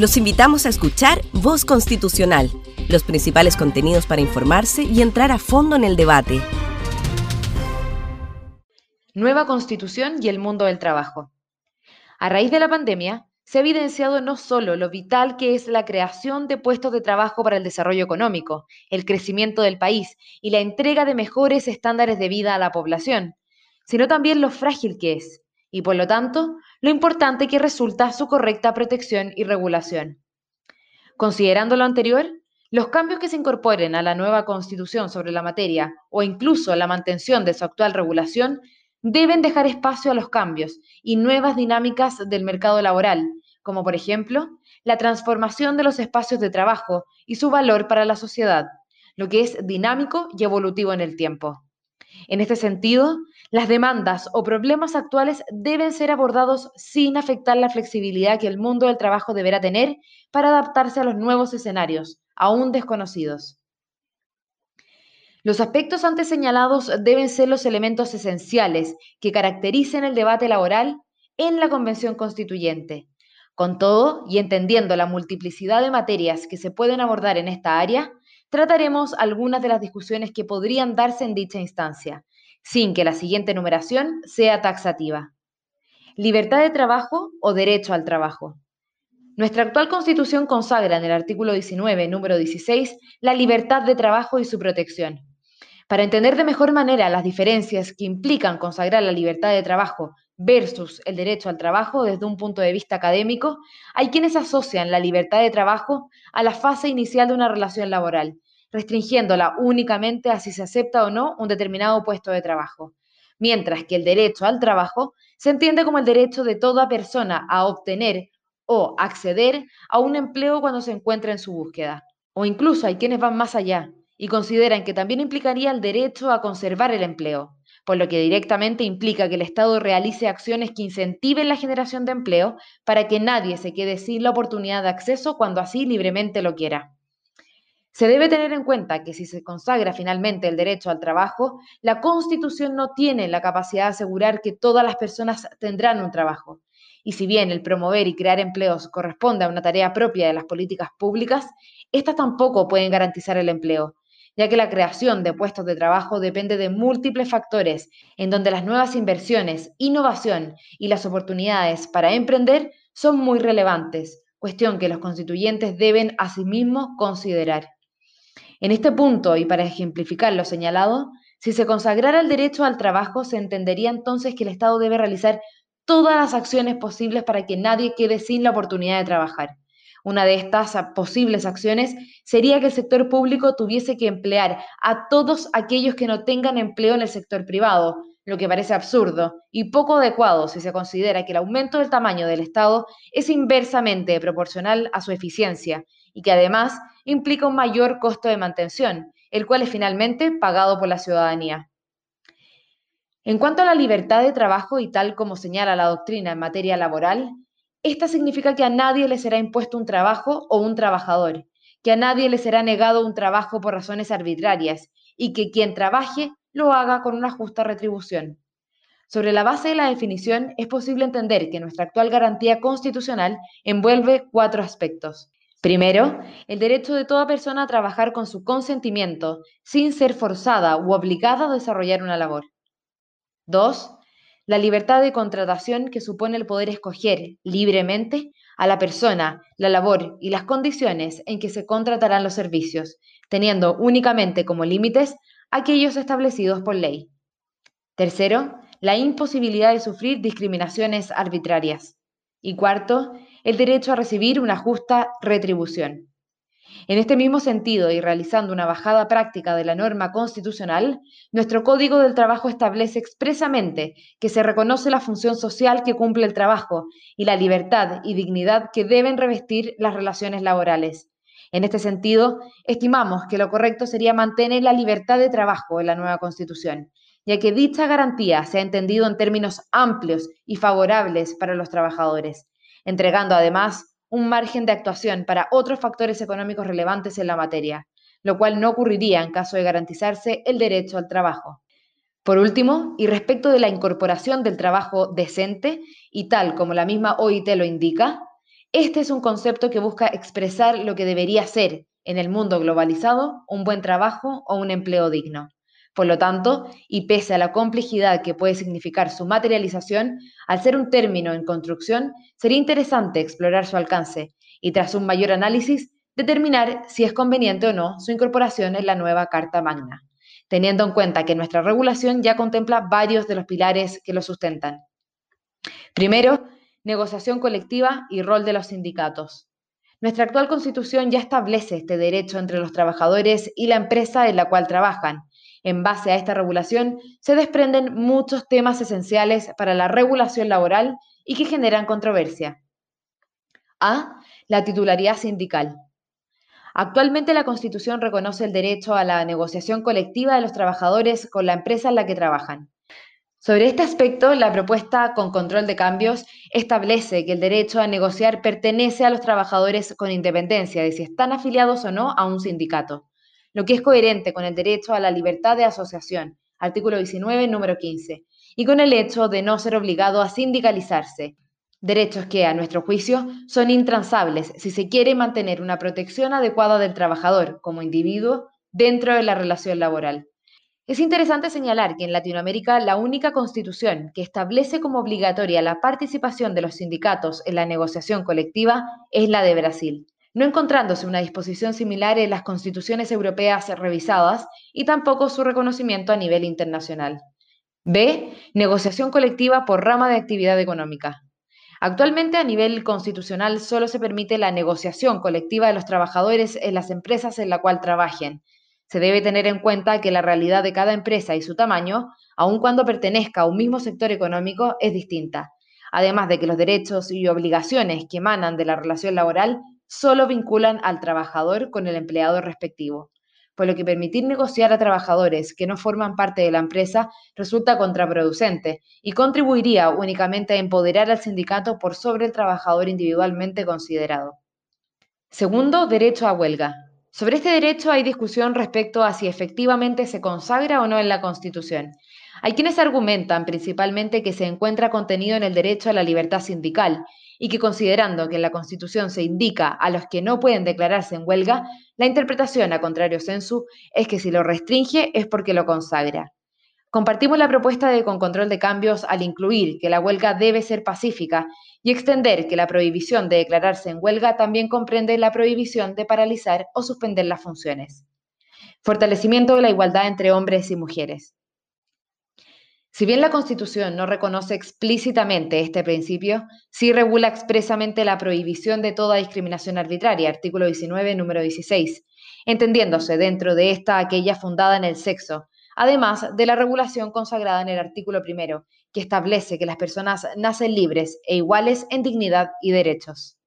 Los invitamos a escuchar Voz Constitucional, los principales contenidos para informarse y entrar a fondo en el debate. Nueva Constitución y el mundo del trabajo. A raíz de la pandemia, se ha evidenciado no solo lo vital que es la creación de puestos de trabajo para el desarrollo económico, el crecimiento del país y la entrega de mejores estándares de vida a la población, sino también lo frágil que es, y por lo tanto, lo importante que resulta su correcta protección y regulación. Considerando lo anterior, los cambios que se incorporen a la nueva constitución sobre la materia o incluso la mantención de su actual regulación deben dejar espacio a los cambios y nuevas dinámicas del mercado laboral, como por ejemplo la transformación de los espacios de trabajo y su valor para la sociedad, lo que es dinámico y evolutivo en el tiempo. En este sentido, las demandas o problemas actuales deben ser abordados sin afectar la flexibilidad que el mundo del trabajo deberá tener para adaptarse a los nuevos escenarios, aún desconocidos. Los aspectos antes señalados deben ser los elementos esenciales que caractericen el debate laboral en la Convención Constituyente. Con todo, y entendiendo la multiplicidad de materias que se pueden abordar en esta área, trataremos algunas de las discusiones que podrían darse en dicha instancia, sin que la siguiente numeración sea taxativa. Libertad de trabajo o derecho al trabajo. Nuestra actual constitución consagra en el artículo 19, número 16, la libertad de trabajo y su protección. Para entender de mejor manera las diferencias que implican consagrar la libertad de trabajo versus el derecho al trabajo desde un punto de vista académico, hay quienes asocian la libertad de trabajo a la fase inicial de una relación laboral restringiéndola únicamente a si se acepta o no un determinado puesto de trabajo, mientras que el derecho al trabajo se entiende como el derecho de toda persona a obtener o acceder a un empleo cuando se encuentra en su búsqueda. O incluso hay quienes van más allá y consideran que también implicaría el derecho a conservar el empleo, por lo que directamente implica que el Estado realice acciones que incentiven la generación de empleo para que nadie se quede sin la oportunidad de acceso cuando así libremente lo quiera. Se debe tener en cuenta que si se consagra finalmente el derecho al trabajo, la Constitución no tiene la capacidad de asegurar que todas las personas tendrán un trabajo. Y si bien el promover y crear empleos corresponde a una tarea propia de las políticas públicas, estas tampoco pueden garantizar el empleo, ya que la creación de puestos de trabajo depende de múltiples factores, en donde las nuevas inversiones, innovación y las oportunidades para emprender son muy relevantes, cuestión que los constituyentes deben asimismo considerar. En este punto, y para ejemplificar lo señalado, si se consagrara el derecho al trabajo, se entendería entonces que el Estado debe realizar todas las acciones posibles para que nadie quede sin la oportunidad de trabajar. Una de estas posibles acciones sería que el sector público tuviese que emplear a todos aquellos que no tengan empleo en el sector privado, lo que parece absurdo y poco adecuado si se considera que el aumento del tamaño del Estado es inversamente proporcional a su eficiencia y que además implica un mayor costo de mantención, el cual es finalmente pagado por la ciudadanía. En cuanto a la libertad de trabajo y tal como señala la doctrina en materia laboral, esta significa que a nadie le será impuesto un trabajo o un trabajador, que a nadie le será negado un trabajo por razones arbitrarias y que quien trabaje lo haga con una justa retribución. Sobre la base de la definición, es posible entender que nuestra actual garantía constitucional envuelve cuatro aspectos. Primero, el derecho de toda persona a trabajar con su consentimiento, sin ser forzada u obligada a desarrollar una labor. Dos, la libertad de contratación que supone el poder escoger libremente a la persona, la labor y las condiciones en que se contratarán los servicios, teniendo únicamente como límites aquellos establecidos por ley. Tercero, la imposibilidad de sufrir discriminaciones arbitrarias. Y cuarto, el derecho a recibir una justa retribución. En este mismo sentido, y realizando una bajada práctica de la norma constitucional, nuestro Código del Trabajo establece expresamente que se reconoce la función social que cumple el trabajo y la libertad y dignidad que deben revestir las relaciones laborales. En este sentido, estimamos que lo correcto sería mantener la libertad de trabajo en la nueva Constitución, ya que dicha garantía se ha entendido en términos amplios y favorables para los trabajadores, entregando además un margen de actuación para otros factores económicos relevantes en la materia, lo cual no ocurriría en caso de garantizarse el derecho al trabajo. Por último, y respecto de la incorporación del trabajo decente, y tal como la misma OIT lo indica, Este es un concepto que busca expresar lo que debería ser en el mundo globalizado un buen trabajo o un empleo digno. Por lo tanto, y pese a la complejidad que puede significar su materialización, al ser un término en construcción, sería interesante explorar su alcance y tras un mayor análisis, determinar si es conveniente o no su incorporación en la nueva Carta Magna, teniendo en cuenta que nuestra regulación ya contempla varios de los pilares que lo sustentan. Primero, negociación colectiva y rol de los sindicatos. Nuestra actual constitución ya establece este derecho entre los trabajadores y la empresa en la cual trabajan. En base a esta regulación se desprenden muchos temas esenciales para la regulación laboral y que generan controversia. A. La titularidad sindical. Actualmente la Constitución reconoce el derecho a la negociación colectiva de los trabajadores con la empresa en la que trabajan. Sobre este aspecto, la propuesta con control de cambios establece que el derecho a negociar pertenece a los trabajadores con independencia de si están afiliados o no a un sindicato, lo que es coherente con el derecho a la libertad de asociación, artículo 19, número 15, y con el hecho de no ser obligado a sindicalizarse, derechos que, a nuestro juicio, son intransables si se quiere mantener una protección adecuada del trabajador como individuo dentro de la relación laboral. Es interesante señalar que en Latinoamérica la única constitución que establece como obligatoria la participación de los sindicatos en la negociación colectiva es la de Brasil, no encontrándose una disposición similar en las constituciones europeas revisadas y tampoco su reconocimiento a nivel internacional. B. Negociación colectiva por rama de actividad económica. Actualmente a nivel constitucional solo se permite la negociación colectiva de los trabajadores en las empresas en la cual trabajen, se debe tener en cuenta que la realidad de cada empresa y su tamaño, aun cuando pertenezca a un mismo sector económico, es distinta. Además de que los derechos y obligaciones que emanan de la relación laboral solo vinculan al trabajador con el empleado respectivo, por lo que permitir negociar a trabajadores que no forman parte de la empresa resulta contraproducente y contribuiría únicamente a empoderar al sindicato por sobre el trabajador individualmente considerado. Segundo, derecho a huelga. Sobre este derecho hay discusión respecto a si efectivamente se consagra o no en la Constitución. Hay quienes argumentan principalmente que se encuentra contenido en el derecho a la libertad sindical y que considerando que en la Constitución se indica a los que no pueden declararse en huelga, la interpretación a contrario sensu es que si lo restringe es porque lo consagra. Compartimos la propuesta de con control de cambios al incluir que la huelga debe ser pacífica y extender que la prohibición de declararse en huelga también comprende la prohibición de paralizar o suspender las funciones. Fortalecimiento de la igualdad entre hombres y mujeres. Si bien la Constitución no reconoce explícitamente este principio, sí regula expresamente la prohibición de toda discriminación arbitraria, artículo 19, número 16, entendiéndose dentro de esta aquella fundada en el sexo, además de la regulación consagrada en el artículo primero, que establece que las personas nacen libres e iguales en dignidad y derechos.